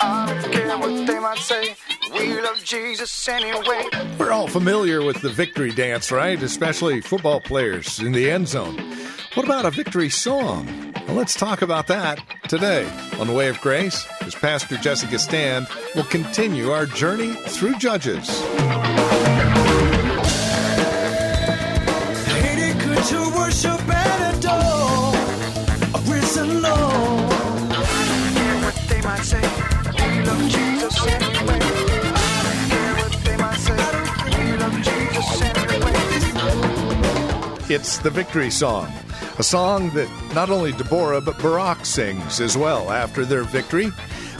I don't care what they might say. We love Jesus anyway. We're all familiar with the victory dance, right? Especially football players in the end zone. What about a victory song? Well, let's talk about that today on the Way of Grace as Pastor Jesse Gistand will continue our journey through Judges. It's the victory song, a song that not only Deborah but Barak sings as well after their victory.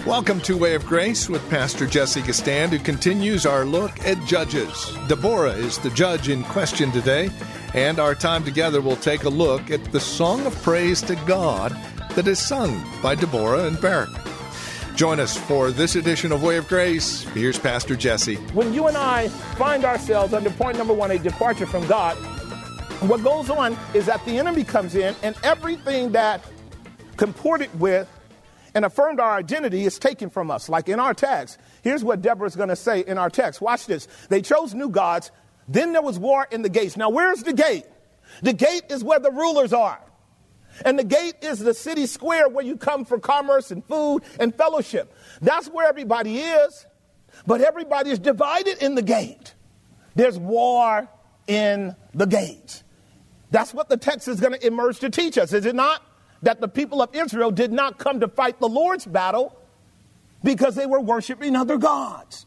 Welcome to Way of Grace with Pastor Jesse Gistand, who continues our look at judges. Deborah is the judge in question today, and our time together will take a look at the song of praise to God that is sung by Deborah and Barak. Join us for this edition of Way of Grace. Here's Pastor Jesse. when you and I find ourselves under point number one, a departure from God, what goes on is that the enemy comes in and everything that comported with and affirmed our identity is taken from us. Like in our text, here's what Deborah's going to say in our text. Watch this. They chose new gods. Then there was war in the gates. Now, where's the gate? The gate is where the rulers are. And the gate is the city square where you come for commerce and food and fellowship. That's where everybody is. But everybody is divided in the gate. There's war in the gates. That's what the text is going to emerge to teach us, is it not? That the people of Israel did not come to fight the Lord's battle because they were worshiping other gods.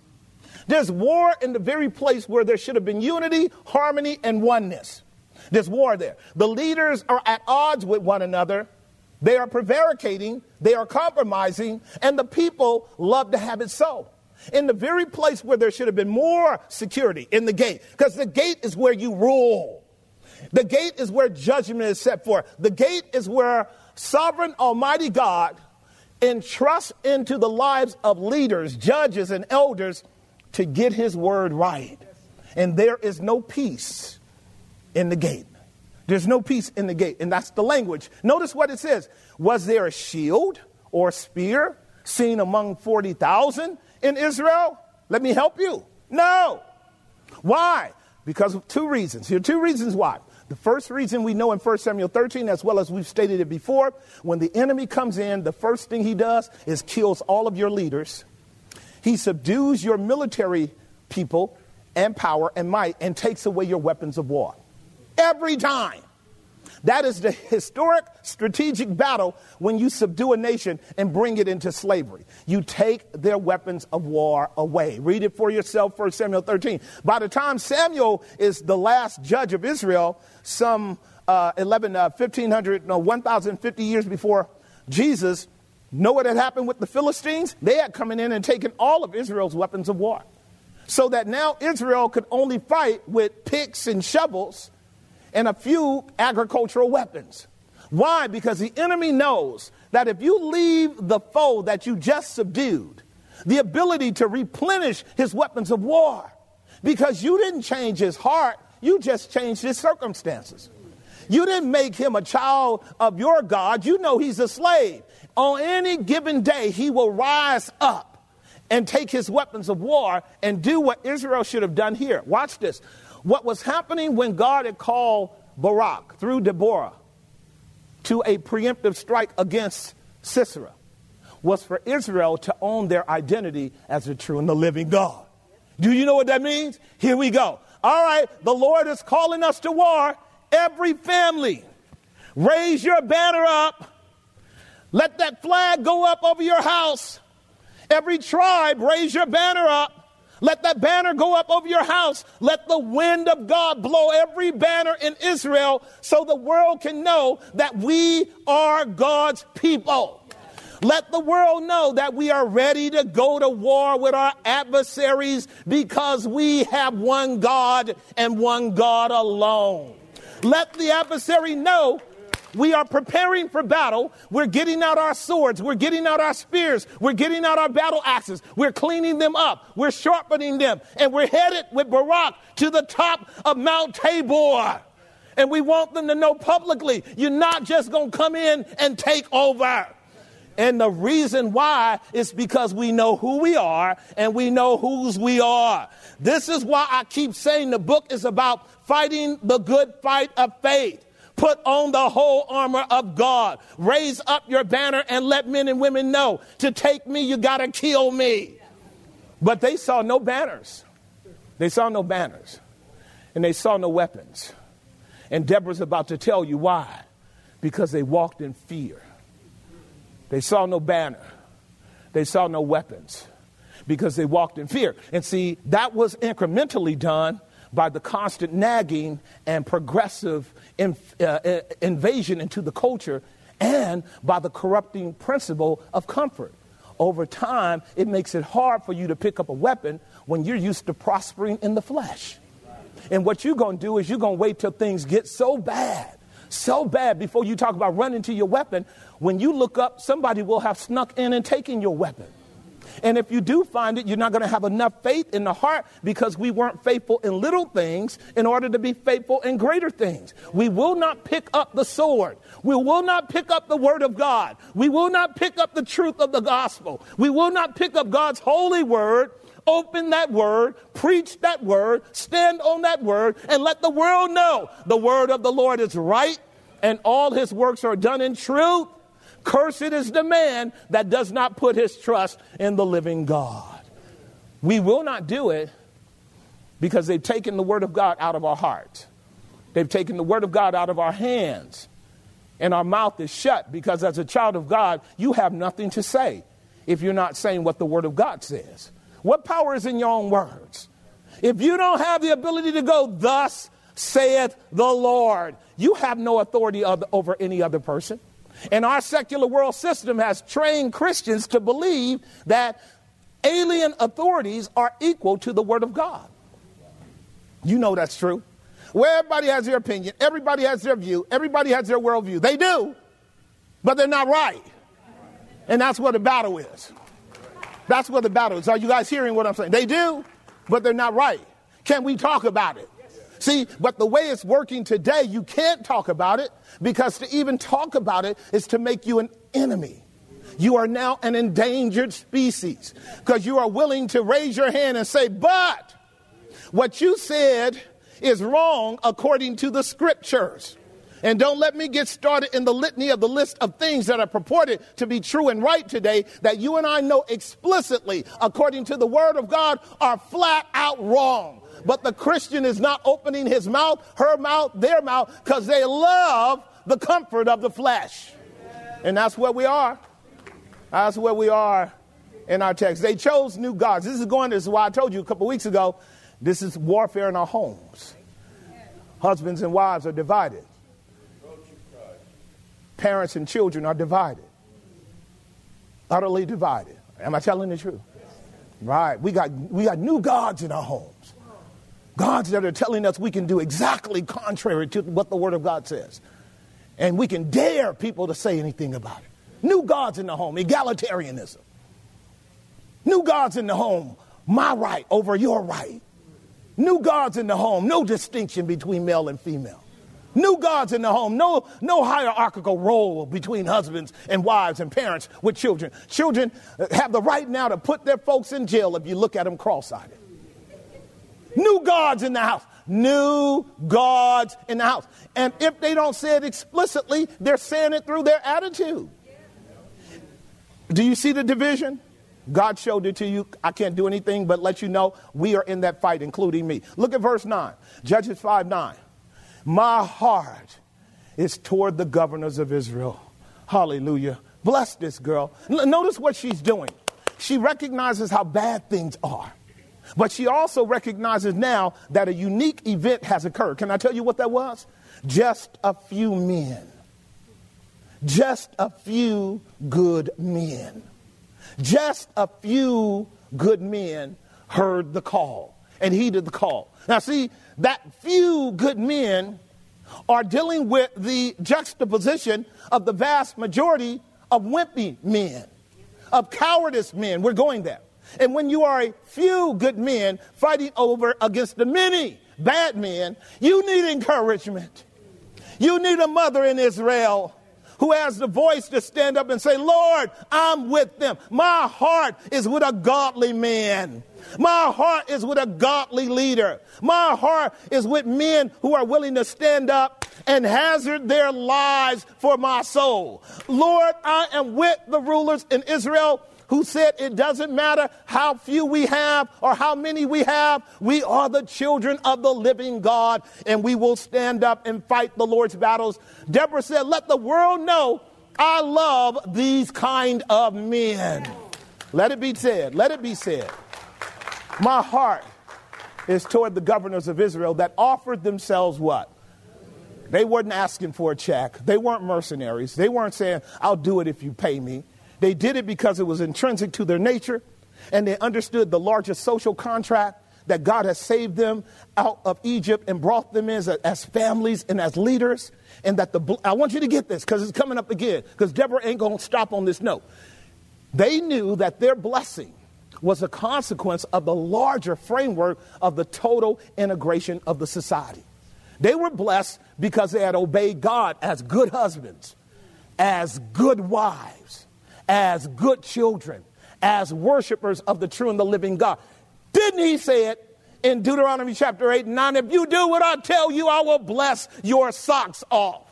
There's war in the very place where there should have been unity, harmony, and oneness. There's war there. The leaders are at odds with one another. They are prevaricating, they are compromising, and the people love to have it so. In the very place where there should have been more security, in the gate, because the gate is where you rule. The gate is where judgment is set forth. The gate is where sovereign Almighty God entrusts into the lives of leaders, judges, and elders to get his word right. And there is no peace in the gate. There's no peace in the gate. And that's the language. Notice what it says. Was there a shield or spear seen among 40,000 in Israel? Let me help you. No. Why? Because of two reasons. Here are two reasons why. The first reason we know in 1 Samuel 13, as well as we've stated it before, when the enemy comes in, the first thing he does is kills all of your leaders. He subdues your military people and power and might and takes away your weapons of war. Every time. That is the historic strategic battle when you subdue a nation and bring it into slavery. You take their weapons of war away. Read it for yourself, 1 Samuel 13. By the time Samuel is the last judge of Israel, some uh, 11, uh, 1500, no, 1050 years before Jesus, know what had happened with the Philistines? They had come in and taken all of Israel's weapons of war. So that now Israel could only fight with picks and shovels and a few agricultural weapons. Why? Because the enemy knows that if you leave the foe that you just subdued the ability to replenish his weapons of war, because you didn't change his heart, you just changed his circumstances. You didn't make him a child of your God, you know he's a slave. On any given day, he will rise up and take his weapons of war and do what Israel should have done here. Watch this. What was happening when God had called Barak through Deborah to a preemptive strike against Sisera was for Israel to own their identity as the true and the living God. Do you know what that means? Here we go. All right, the Lord is calling us to war. Every family, raise your banner up. Let that flag go up over your house. Every tribe, raise your banner up. Let that banner go up over your house. Let the wind of God blow every banner in Israel so the world can know that we are God's people. Let the world know that we are ready to go to war with our adversaries because we have one God and one God alone. Let the adversary know we are preparing for battle. We're getting out our swords. We're getting out our spears. We're getting out our battle axes. We're cleaning them up. We're sharpening them. And we're headed with Barak to the top of Mount Tabor. And we want them to know publicly you're not just going to come in and take over. And the reason why is because we know who we are and we know whose we are. This is why I keep saying the book is about fighting the good fight of faith. Put on the whole armor of God. Raise up your banner and let men and women know to take me, you got to kill me. But they saw no banners. They saw no banners. And they saw no weapons. And Deborah's about to tell you why. Because they walked in fear. They saw no banner. They saw no weapons because they walked in fear. And see, that was incrementally done by the constant nagging and progressive in, uh, uh, invasion into the culture and by the corrupting principle of comfort. Over time, it makes it hard for you to pick up a weapon when you're used to prospering in the flesh. And what you're going to do is you're going to wait till things get so bad, so bad before you talk about running to your weapon. When you look up, somebody will have snuck in and taken your weapon. And if you do find it, you're not going to have enough faith in the heart because we weren't faithful in little things in order to be faithful in greater things. We will not pick up the sword. We will not pick up the word of God. We will not pick up the truth of the gospel. We will not pick up God's holy word open that word, preach that word, stand on that word, and let the world know the word of the Lord is right and all his works are done in truth. Cursed is the man that does not put his trust in the living God. We will not do it because they've taken the word of God out of our hearts. They've taken the word of God out of our hands. And our mouth is shut because as a child of God, you have nothing to say if you're not saying what the word of God says. What power is in your own words? If you don't have the ability to go, thus saith the Lord, you have no authority over any other person. And our secular world system has trained Christians to believe that alien authorities are equal to the Word of God. You know that's true. Where everybody has their opinion, everybody has their view, everybody has their worldview. They do, but they're not right. And that's what the battle is. That's what the battle is. Are you guys hearing what I'm saying? They do, but they're not right. Can we talk about it? See, but the way it's working today, you can't talk about it because to even talk about it is to make you an enemy. You are now an endangered species because you are willing to raise your hand and say, but what you said is wrong according to the scriptures. And don't let me get started in the litany of the list of things that are purported to be true and right today that you and I know explicitly, according to the word of God, are flat out wrong. But the Christian is not opening his mouth, her mouth, their mouth, because they love the comfort of the flesh. And that's where we are. That's where we are in our text. They chose new gods. This is going, this is why I told you a couple weeks ago, this is warfare in our homes. Husbands and wives are divided. Parents and children are divided. Utterly divided. Am I telling the truth? Right. We got, we got new gods in our homes. Gods that are telling us we can do exactly contrary to what the Word of God says. And we can dare people to say anything about it. New gods in the home, egalitarianism. New gods in the home, my right over your right. New gods in the home, no distinction between male and female. New gods in the home, no, no hierarchical role between husbands and wives and parents with children. Children have the right now to put their folks in jail if you look at them cross eyed. New gods in the house. New gods in the house. And if they don't say it explicitly, they're saying it through their attitude. Do you see the division? God showed it to you. I can't do anything but let you know we are in that fight, including me. Look at verse 9, Judges 5 9. My heart is toward the governors of Israel. Hallelujah. Bless this girl. Notice what she's doing. She recognizes how bad things are. But she also recognizes now that a unique event has occurred. Can I tell you what that was? Just a few men. just a few good men. Just a few good men heard the call and heeded the call. Now, see, that few good men are dealing with the juxtaposition of the vast majority of wimpy men, of cowardice men. We're going there. And when you are a few good men fighting over against the many bad men, you need encouragement. You need a mother in Israel who has the voice to stand up and say, Lord, I'm with them. My heart is with a godly man. My heart is with a godly leader. My heart is with men who are willing to stand up and hazard their lives for my soul. Lord, I am with the rulers in Israel who said it doesn't matter how few we have or how many we have, we are the children of the living God and we will stand up and fight the Lord's battles. Deborah said, Let the world know I love these kind of men. Let it be said, let it be said. My heart is toward the governors of Israel that offered themselves what? They weren't asking for a check. They weren't mercenaries. They weren't saying, I'll do it if you pay me. They did it because it was intrinsic to their nature and they understood the largest social contract that God has saved them out of Egypt and brought them in as, as families and as leaders. And that the, I want you to get this because it's coming up again because Deborah ain't going to stop on this note. They knew that their blessing was a consequence of the larger framework of the total integration of the society. They were blessed because they had obeyed God as good husbands, as good wives, as good children, as worshipers of the true and the living God. Didn't he say it in Deuteronomy chapter 8 and 9? If you do what I tell you, I will bless your socks off.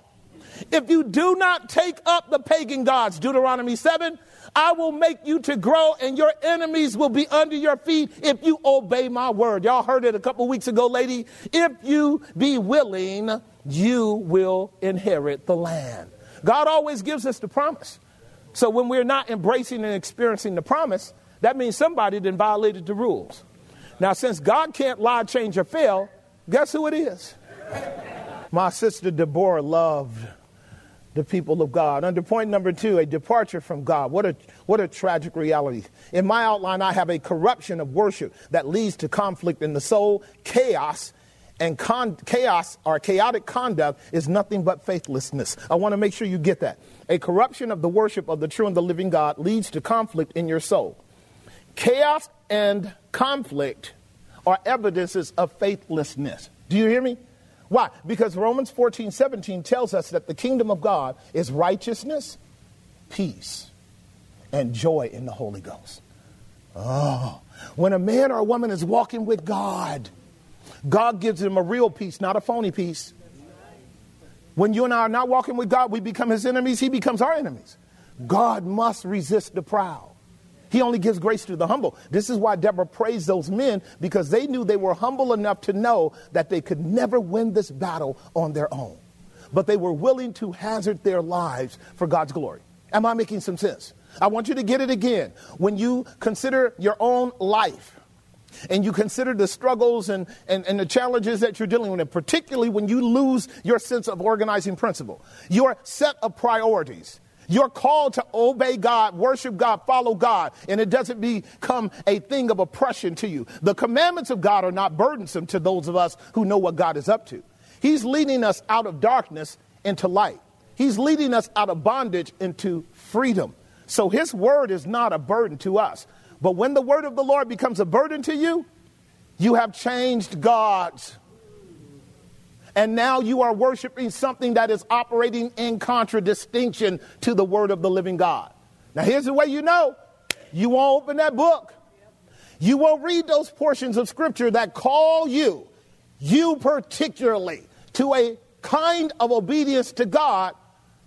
If you do not take up the pagan gods, Deuteronomy 7, I will make you to grow and your enemies will be under your feet if you obey my word. Y'all heard it a couple weeks ago, lady. If you be willing, you will inherit the land. God always gives us the promise. So when we're not embracing and experiencing the promise, that means somebody then violated the rules. Now, since God can't lie, change, or fail, guess who it is? My sister Deborah loved the people of God. Under point number two, a departure from God. What a, what a tragic reality. In my outline, I have a corruption of worship that leads to conflict in the soul, chaos, and con- chaos or chaotic conduct is nothing but faithlessness. I want to make sure you get that. A corruption of the worship of the true and the living God leads to conflict in your soul. Chaos and conflict are evidences of faithlessness. Do you hear me? Why? Because Romans 14, 17 tells us that the kingdom of God is righteousness, peace, and joy in the Holy Ghost. Oh, when a man or a woman is walking with God, God gives them a real peace, not a phony peace. When you and I are not walking with God, we become his enemies, he becomes our enemies. God must resist the proud. He only gives grace to the humble. This is why Deborah praised those men because they knew they were humble enough to know that they could never win this battle on their own. But they were willing to hazard their lives for God's glory. Am I making some sense? I want you to get it again. When you consider your own life, and you consider the struggles and, and, and, the challenges that you're dealing with, and particularly when you lose your sense of organizing principle, your set of priorities. You're called to obey God, worship God, follow God, and it doesn't become a thing of oppression to you. The commandments of God are not burdensome to those of us who know what God is up to. He's leading us out of darkness into light. He's leading us out of bondage into freedom. So his word is not a burden to us. But when the word of the Lord becomes a burden to you, you have changed gods. And now you are worshiping something that is operating in contradistinction to the word of the living God. Now, here's the way you know you won't open that book. You won't read those portions of scripture that call you, you particularly, to a kind of obedience to God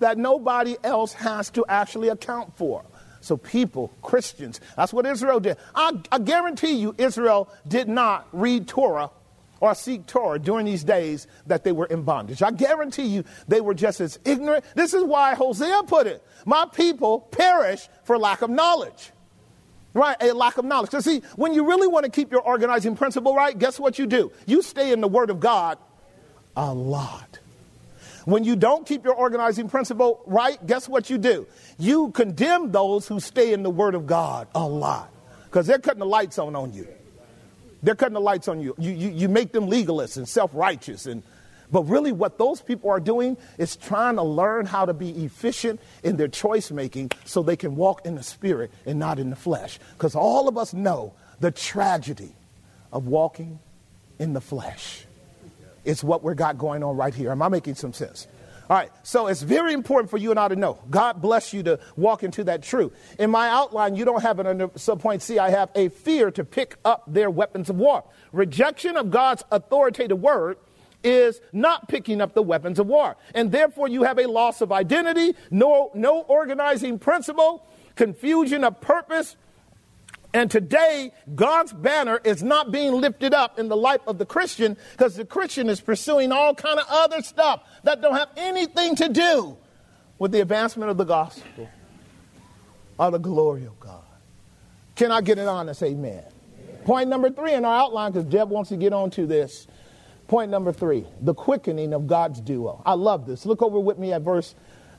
that nobody else has to actually account for. So, people, Christians, that's what Israel did. I, I, guarantee you, Israel did not read Torah or seek Torah during these days that they were in bondage. I guarantee you, they were just as ignorant. This is why Hosea put it My people perish for lack of knowledge. Right? A lack of knowledge. So, see, when you really want to keep your organizing principle right, guess what you do? You stay in the Word of God a lot. When you don't keep your organizing principle right, guess what you do? You condemn those who stay in the Word of God a lot because they're cutting the lights on on you. They're cutting the lights on you. You, you, you make them legalists and self righteous. And, but really, what those people are doing is trying to learn how to be efficient in their choice making so they can walk in the spirit and not in the flesh. Because all of us know the tragedy of walking in the flesh. It's what we've got going on right here. Am I making some sense? All right, so it's very important for you and I to know. God bless you to walk into that truth. In my outline, you don't have it under subpoint C. I have a fear to pick up their weapons of war. Rejection of God's authoritative word is not picking up the weapons of war. And therefore, you have a loss of identity, no, no organizing principle, confusion of purpose, and today, God's banner is not being lifted up in the life of the Christian because the Christian is pursuing all kind of other stuff that don't have anything to do with the advancement of the gospel or the glory of God. Can I get on and say amen? Point number three in our outline, because Jeb wants to get on to this. Point number three, the quickening of God's duo. I love this. Look over with me at verse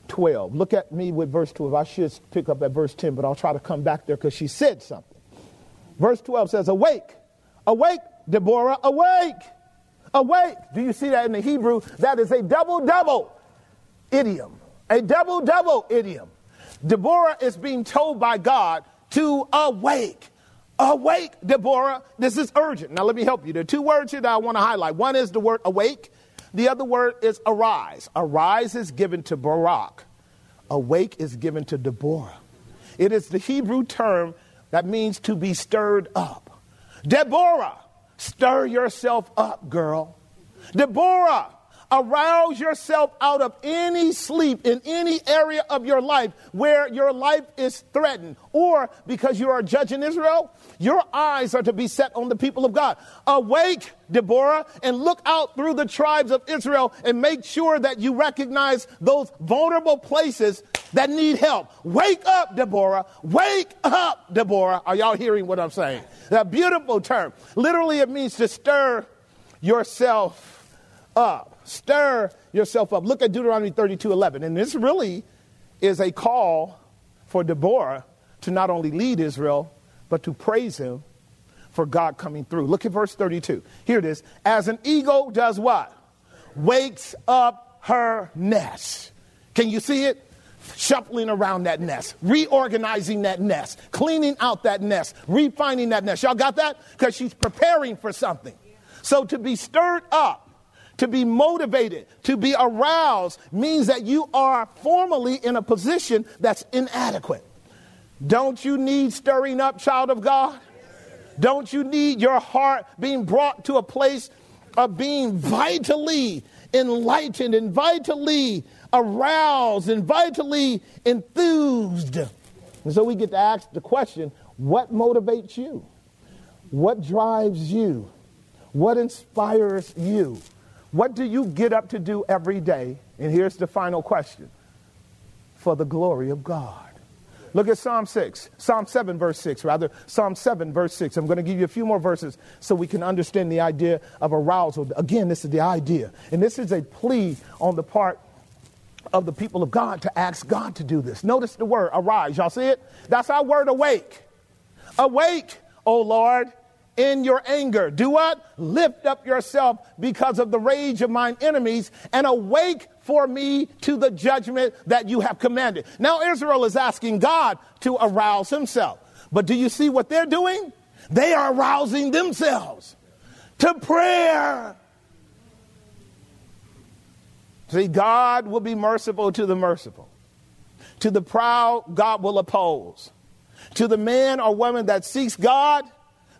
12. Look at me with verse 12. I should pick up at verse 10, but I'll try to come back there because she said something. Verse 12 says, Awake, awake, Deborah, awake, awake. Do you see that in the Hebrew? That is a double double idiom, a double double idiom. Deborah is being told by God to awake. Awake, Deborah. This is urgent. Now, let me help you. There are two words here that I want to highlight. One is the word awake, the other word is arise. Arise is given to Barak, awake is given to Deborah. It is the Hebrew term that means to be stirred up. Deborah, stir yourself up, girl. Deborah, arouse yourself out of any sleep in any area of your life where your life is threatened. Or because you are judging Israel, your eyes are to be set on the people of God. Awake, Deborah, and look out through the tribes of Israel and make sure that you recognize those vulnerable places that need help. Wake up, Deborah. Wake up, Deborah. Are y'all hearing what I'm saying? That beautiful term. Literally, it means to stir yourself up. Stir yourself up. Look at Deuteronomy 32 11. And this really is a call for Deborah to not only lead Israel, but to praise him for God coming through. Look at verse 32. Here it is. As an eagle does what? Wakes up her nest. Can you see it? Shuffling around that nest, reorganizing that nest, cleaning out that nest, refining that nest. Y'all got that? Because she's preparing for something. So to be stirred up, to be motivated, to be aroused means that you are formally in a position that's inadequate. Don't you need stirring up, child of God? Don't you need your heart being brought to a place of being vitally enlightened and vitally aroused and vitally enthused. And so we get to ask the question what motivates you? What drives you? What inspires you? What do you get up to do every day? And here's the final question for the glory of God. Look at Psalm 6, Psalm 7, verse 6, rather, Psalm 7, verse 6. I'm going to give you a few more verses so we can understand the idea of arousal. Again, this is the idea. And this is a plea on the part of the people of God to ask God to do this. Notice the word arise. Y'all see it? That's our word awake. Awake, O Lord, in your anger. Do what? Lift up yourself because of the rage of mine enemies and awake for me to the judgment that you have commanded. Now Israel is asking God to arouse himself. But do you see what they're doing? They are arousing themselves to prayer. See, God will be merciful to the merciful. To the proud, God will oppose. To the man or woman that seeks God,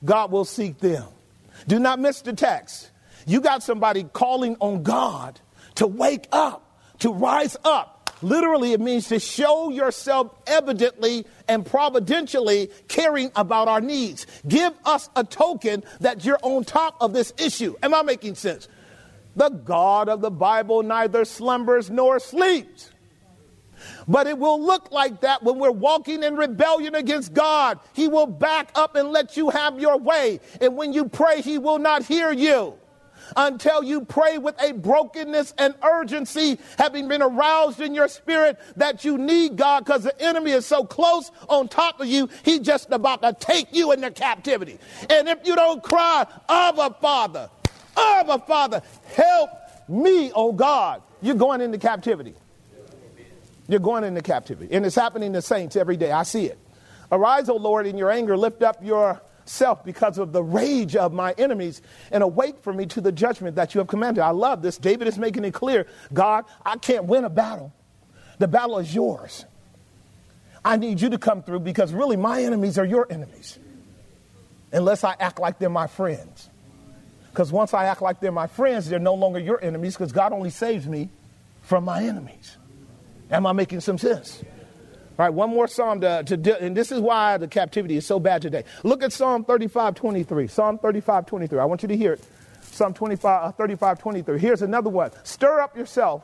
God will seek them. Do not miss the text. You got somebody calling on God to wake up, to rise up. Literally, it means to show yourself evidently and providentially caring about our needs. Give us a token that you're on top of this issue. Am I making sense? The God of the Bible neither slumbers nor sleeps. But it will look like that when we're walking in rebellion against God. He will back up and let you have your way. And when you pray, He will not hear you. Until you pray with a brokenness and urgency, having been aroused in your spirit that you need God because the enemy is so close on top of you, he's just about to take you into captivity. And if you don't cry, Abba, Father, Abba, Father, help me, oh God, you're going into captivity. You're going into captivity. And it's happening to saints every day. I see it. Arise, O Lord, in your anger, lift up yourself because of the rage of my enemies, and awake for me to the judgment that you have commanded. I love this. David is making it clear God, I can't win a battle. The battle is yours. I need you to come through because really my enemies are your enemies. Unless I act like they're my friends. Because once I act like they're my friends, they're no longer your enemies because God only saves me from my enemies. Am I making some sense? All right, one more psalm to, to and this is why the captivity is so bad today. Look at Psalm 35, 23. Psalm 35, 23. I want you to hear it. Psalm 25, uh, 35, 23. Here's another one. Stir up yourself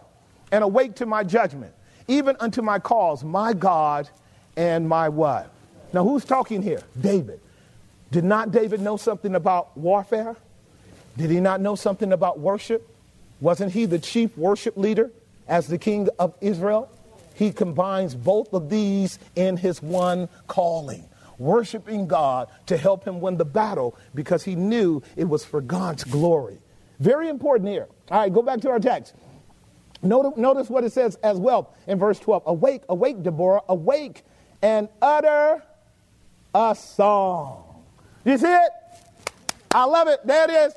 and awake to my judgment, even unto my cause, my God and my what? Now, who's talking here? David. Did not David know something about warfare? Did he not know something about worship? Wasn't he the chief worship leader as the king of Israel? He combines both of these in his one calling worshiping God to help him win the battle because he knew it was for God's glory. Very important here. All right, go back to our text. Notice what it says as well in verse 12. Awake, awake, Deborah, awake and utter a song. You see it? I love it. There it is.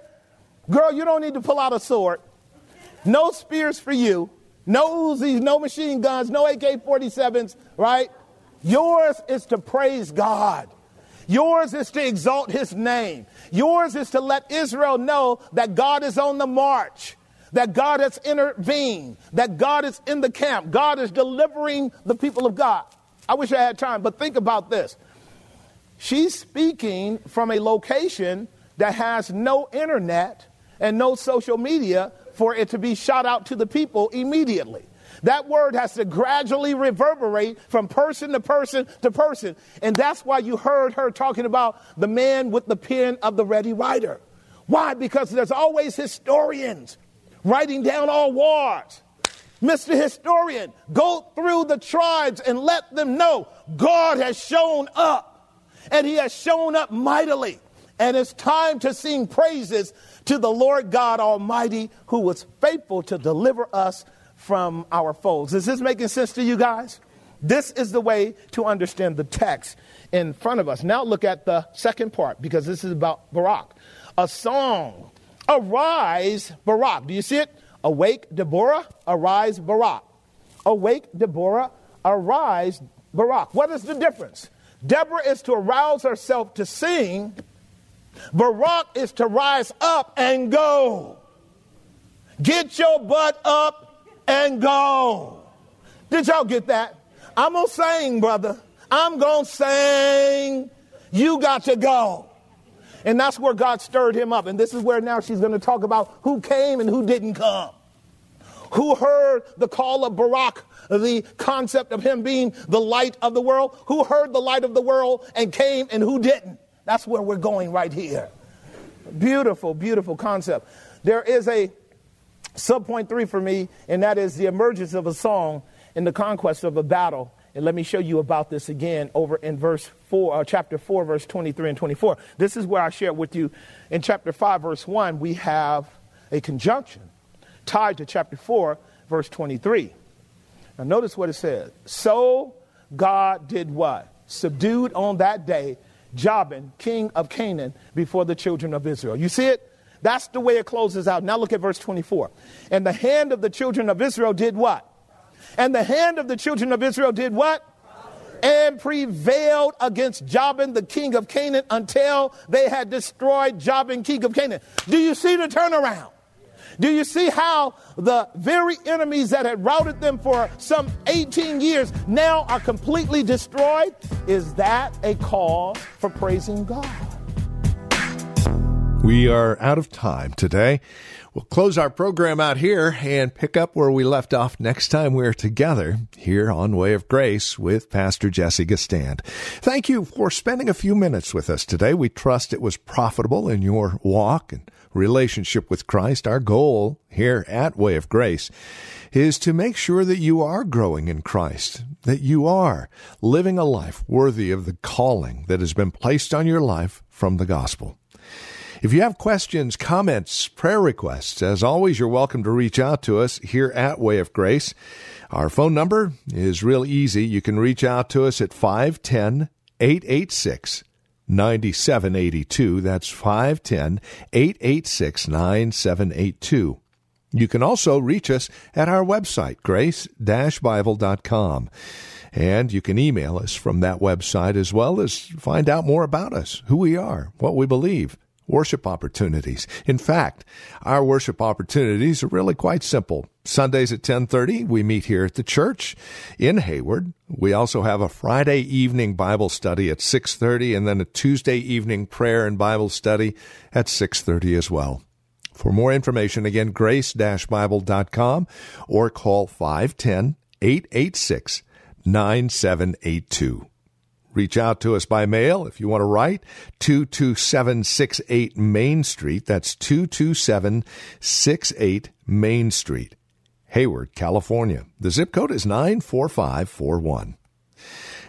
Girl, you don't need to pull out a sword. No spears for you. No Uzis, no machine guns, no AK 47s, right? Yours is to praise God. Yours is to exalt his name. Yours is to let Israel know that God is on the march, that God has intervened, that God is in the camp, God is delivering the people of God. I wish I had time, but think about this. She's speaking from a location that has no internet and no social media, for it to be shot out to the people immediately. That word has to gradually reverberate from person to person to person. And that's why you heard her talking about the man with the pen of the ready writer. Why? Because there's always historians writing down all wars. Mr. Historian, go through the tribes and let them know God has shown up and he has shown up mightily. And it's time to sing praises to the Lord God Almighty who was faithful to deliver us from our foes. Is this making sense to you guys? This is the way to understand the text in front of us. Now look at the second part because this is about Barak. A song. Arise, Barak. Do you see it? Awake, Deborah. Arise, Barak. Awake, Deborah. Arise, Barak. What is the difference? Deborah is to arouse herself to sing Barak is to rise up and go. Get your butt up and go. Did y'all get that? I'm going to sing, brother. I'm going to sing. You got to go. And that's where God stirred him up. And this is where now she's going to talk about who came and who didn't come. Who heard the call of Barak, the concept of him being the light of the world? Who heard the light of the world and came and who didn't? That's where we're going right here. Beautiful, beautiful concept. There is a subpoint three for me, and that is the emergence of a song in the conquest of a battle. And let me show you about this again over in verse 4, uh, chapter 4, verse 23 and 24. This is where I shared with you in chapter 5, verse 1, we have a conjunction tied to chapter 4, verse 23. Now, notice what it says. So God did what? Subdued on that day Jabin, king of Canaan, before the children of Israel. You see it? That's the way it closes out. Now look at verse 24. And the hand of the children of Israel did what? And the hand of the children of Israel did what? And prevailed against Jabin, the king of Canaan, until they had destroyed Jabin, king of Canaan. Do you see the turnaround? Do you see how the very enemies that had routed them for some 18 years now are completely destroyed? Is that a cause for praising God? We are out of time today. We'll close our program out here and pick up where we left off next time we're together here on Way of Grace with Pastor Jesse Gistand. Thank you for spending a few minutes with us today. We trust it was profitable in your walk and relationship with Christ. Our goal here at Way of Grace is to make sure that you are growing in Christ, that you are living a life worthy of the calling that has been placed on your life from the gospel. If you have questions, comments, prayer requests, as always, you're welcome to reach out to us here at Way of Grace. Our phone number is real easy. You can reach out to us at 510 886 9782. That's 510 886 9782. You can also reach us at our website, grace-bible.com. And you can email us from that website as well as find out more about us, who we are, what we believe worship opportunities. In fact, our worship opportunities are really quite simple. Sundays at 10:30 we meet here at the church in Hayward. We also have a Friday evening Bible study at 6:30 and then a Tuesday evening prayer and Bible study at 6:30 as well. For more information again grace-bible.com or call 510 886 9782. Reach out to us by mail if you want to write 22768 Main Street. That's 22768 Main Street, Hayward, California. The zip code is 94541.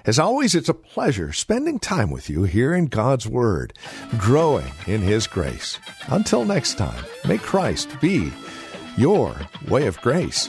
As always, it's a pleasure spending time with you here in God's Word, growing in His grace. Until next time, may Christ be your way of grace.